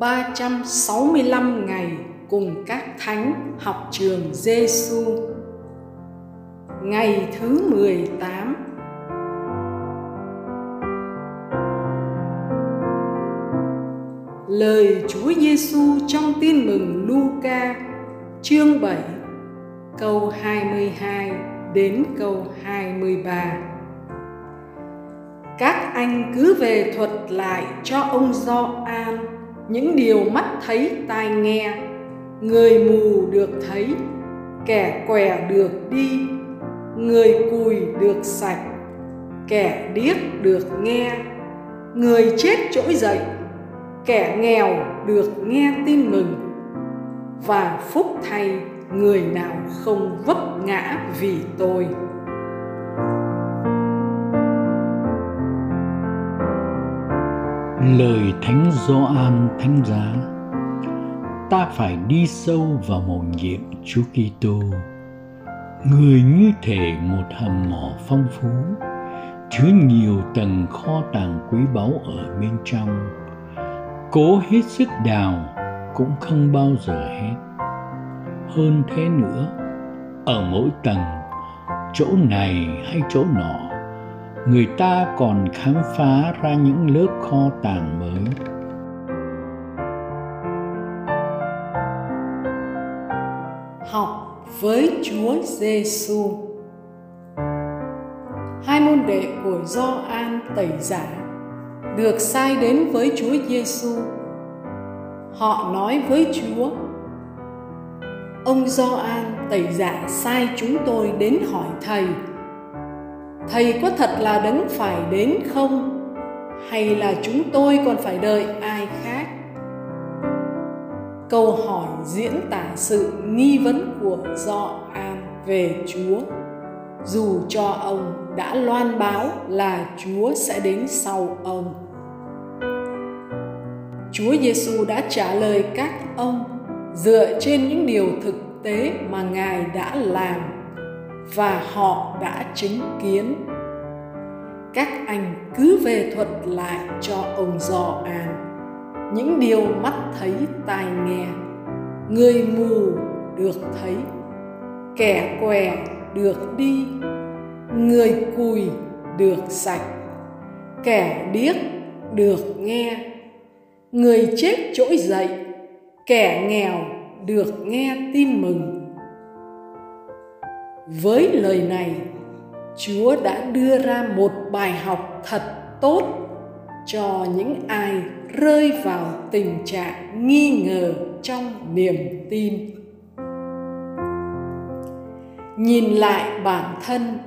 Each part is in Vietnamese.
365 ngày cùng các thánh học trường Giêsu. Ngày thứ 18 Lời Chúa Giêsu trong Tin mừng Luca, chương 7 câu 22 đến câu 23. Các anh cứ về thuật lại cho ông Gioan những điều mắt thấy tai nghe, người mù được thấy, kẻ què được đi, người cùi được sạch, kẻ điếc được nghe, người chết trỗi dậy, kẻ nghèo được nghe tin mừng. Và phúc thay người nào không vấp ngã vì tôi? Lời thánh Gioan thánh giá. Ta phải đi sâu vào mầu nhiệm Chúa Kitô. Người như thể một hầm mỏ phong phú, chứa nhiều tầng kho tàng quý báu ở bên trong. Cố hết sức đào cũng không bao giờ hết. Hơn thế nữa, ở mỗi tầng, chỗ này hay chỗ nọ người ta còn khám phá ra những lớp kho tàng mới học với Chúa Giêsu. Hai môn đệ của Gioan Tẩy Giả được sai đến với Chúa Giêsu. Họ nói với Chúa: Ông Gioan Tẩy Giả sai chúng tôi đến hỏi thầy: Thầy có thật là đấng phải đến không? Hay là chúng tôi còn phải đợi ai khác? Câu hỏi diễn tả sự nghi vấn của Gioan về Chúa dù cho ông đã loan báo là Chúa sẽ đến sau ông. Chúa Giêsu đã trả lời các ông dựa trên những điều thực tế mà Ngài đã làm và họ đã chứng kiến. Các anh cứ về thuật lại cho ông Gioan những điều mắt thấy tai nghe, người mù được thấy, kẻ què được đi người cùi được sạch kẻ điếc được nghe người chết trỗi dậy kẻ nghèo được nghe tin mừng với lời này, chúa đã đưa ra một bài học thật tốt cho những ai rơi vào tình trạng nghi ngờ trong niềm tin. Nhìn lại bản thân,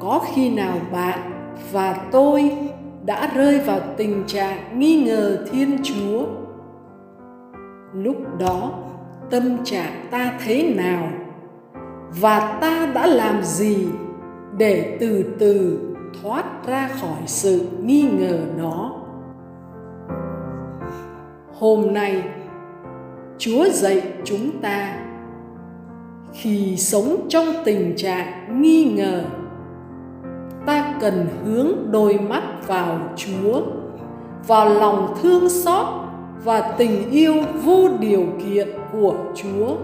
có khi nào bạn và tôi đã rơi vào tình trạng nghi ngờ thiên chúa? Lúc đó, tâm trạng ta thế nào? Và ta đã làm gì để từ từ thoát ra khỏi sự nghi ngờ đó hôm nay, chúa dạy chúng ta, khi sống trong tình trạng nghi ngờ, ta cần hướng đôi mắt vào chúa, vào lòng thương xót và tình yêu vô điều kiện của chúa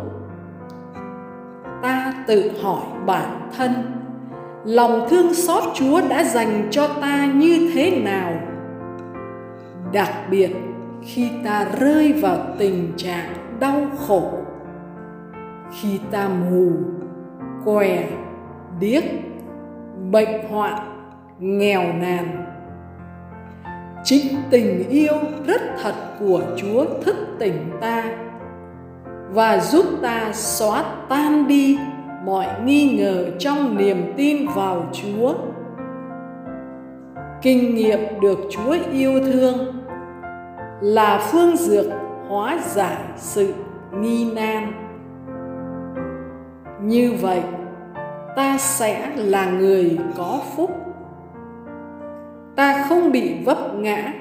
ta tự hỏi bản thân, lòng thương xót chúa đã dành cho ta như thế nào? Đặc biệt, khi ta rơi vào tình trạng đau khổ, khi ta mù, què, điếc, bệnh hoạn, nghèo nàn, chính tình yêu rất thật của chúa thức tỉnh ta và giúp ta xóa tan đi mọi nghi ngờ trong niềm tin vào chúa. Kinh nghiệm được chúa yêu thương là phương dược hóa giải sự nghi nan. Như vậy, ta sẽ là người có phúc. Ta không bị vấp ngã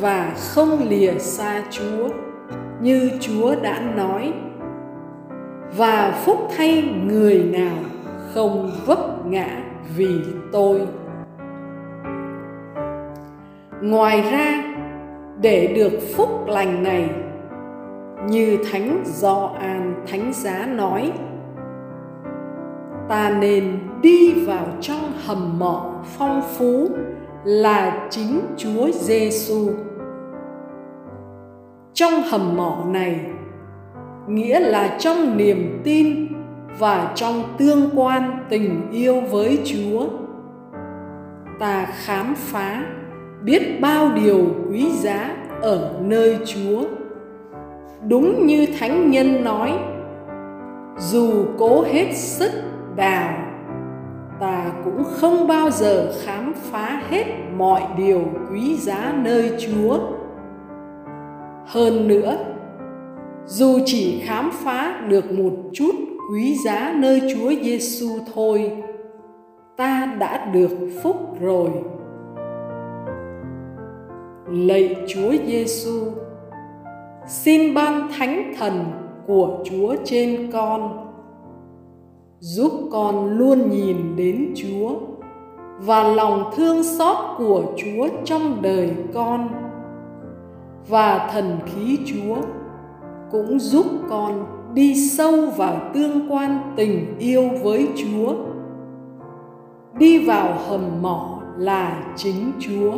và không lìa xa chúa như chúa đã nói, và phúc thay người nào không vấp ngã vì tôi ngoài ra, để được phúc lành này, như thánh do an thánh giá nói, ta nên đi vào trong hầm mỏ phong phú là chính Chúa Giêsu. Trong hầm mỏ này, nghĩa là trong niềm tin và trong tương quan tình yêu với Chúa. Ta khám phá biết bao điều quý giá ở nơi Chúa. Đúng như thánh nhân nói, dù cố hết sức đào ta cũng không bao giờ khám phá hết mọi điều quý giá nơi chúa hơn nữa, dù chỉ khám phá được một chút quý giá nơi chúa giêsu thôi, ta đã được phúc rồi. Lạy chúa giêsu xin ban thánh thần của chúa trên con, giúp con luôn nhìn đến Chúa và lòng thương xót của Chúa trong đời con và thần khí Chúa cũng giúp con đi sâu vào tương quan tình yêu với Chúa. Đi vào hầm mỏ là chính Chúa,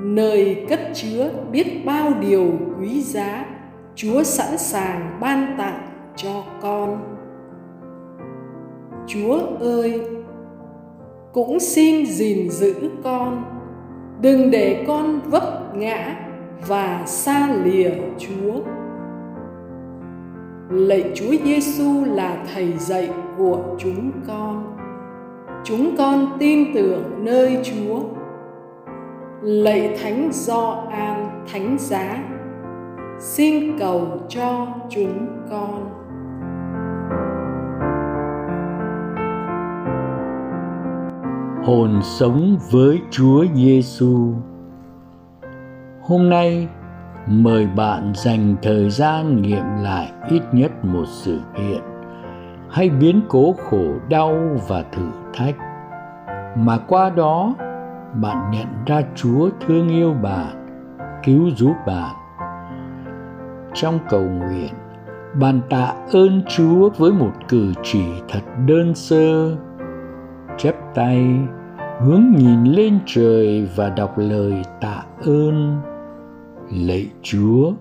nơi cất chứa biết bao điều quý giá Chúa sẵn sàng ban tặng cho con. Chúa ơi, cũng xin gìn giữ con, đừng để con vấp ngã và xa lìa chúa. Lạy chúa giêsu là thầy dạy của chúng con. Chúng con tin tưởng nơi chúa. Lạy thánh do an thánh giá, xin cầu cho chúng con. Hồn sống với Chúa Giêsu. Hôm nay mời bạn dành thời gian nghiệm lại ít nhất một sự kiện. Hay biến cố khổ đau và thử thách. Mà qua đó bạn nhận ra Chúa thương yêu bạn, cứu giúp bạn. Trong cầu nguyện, bạn tạ ơn Chúa với một cử chỉ thật đơn sơ. Chép tay hướng nhìn lên trời và đọc lời tạ ơn lạy chúa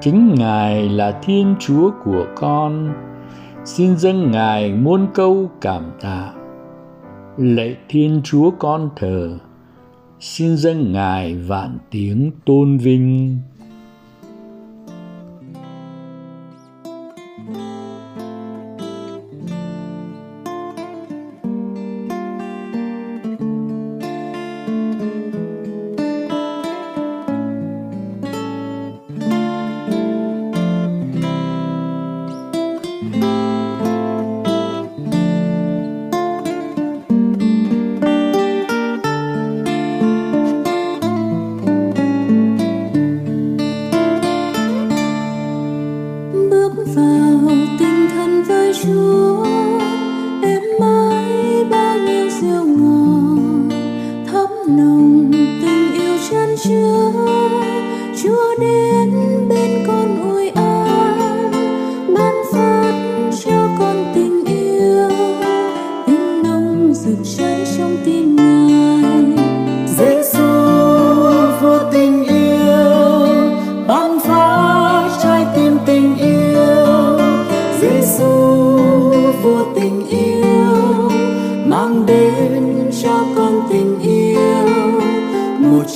chính ngài là thiên chúa của con. Xin dâng ngài muôn câu cảm tạ. Lạy thiên chúa con thờ, xin dâng ngài vạn tiếng tôn vinh.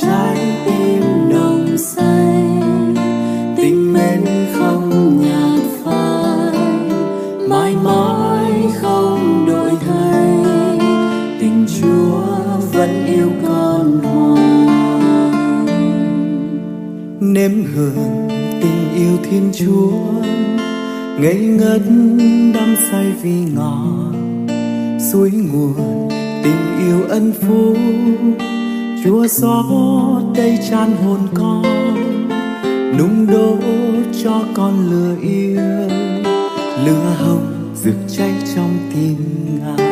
Trái tim nồng say. Tình mến không nhạt phai, mãi mãi không đổi thay. Tình chúa vẫn yêu con hoài. Nếm hưởng tình yêu thiên chúa, ngây ngất đắm say vì ngọt. Suối nguồn tình yêu ân phú chúa xót đây tràn hồn con, nung đốt cho con lửa yêu, lửa hồng rực cháy trong tim ngài.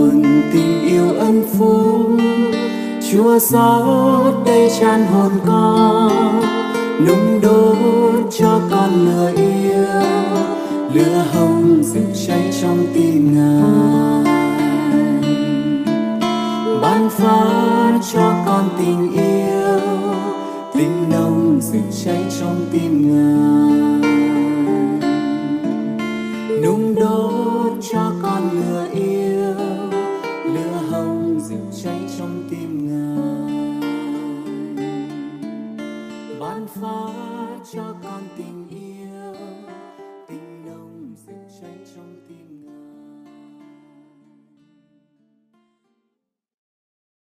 nguồn tình yêu ân phúc chúa rót đây tràn hồn con, nung đốt cho con lửa yêu. Lửa hồng rực cháy trong tim ngài. Ban phát cho con tình yêu, tình nồng rực cháy trong tim ngài.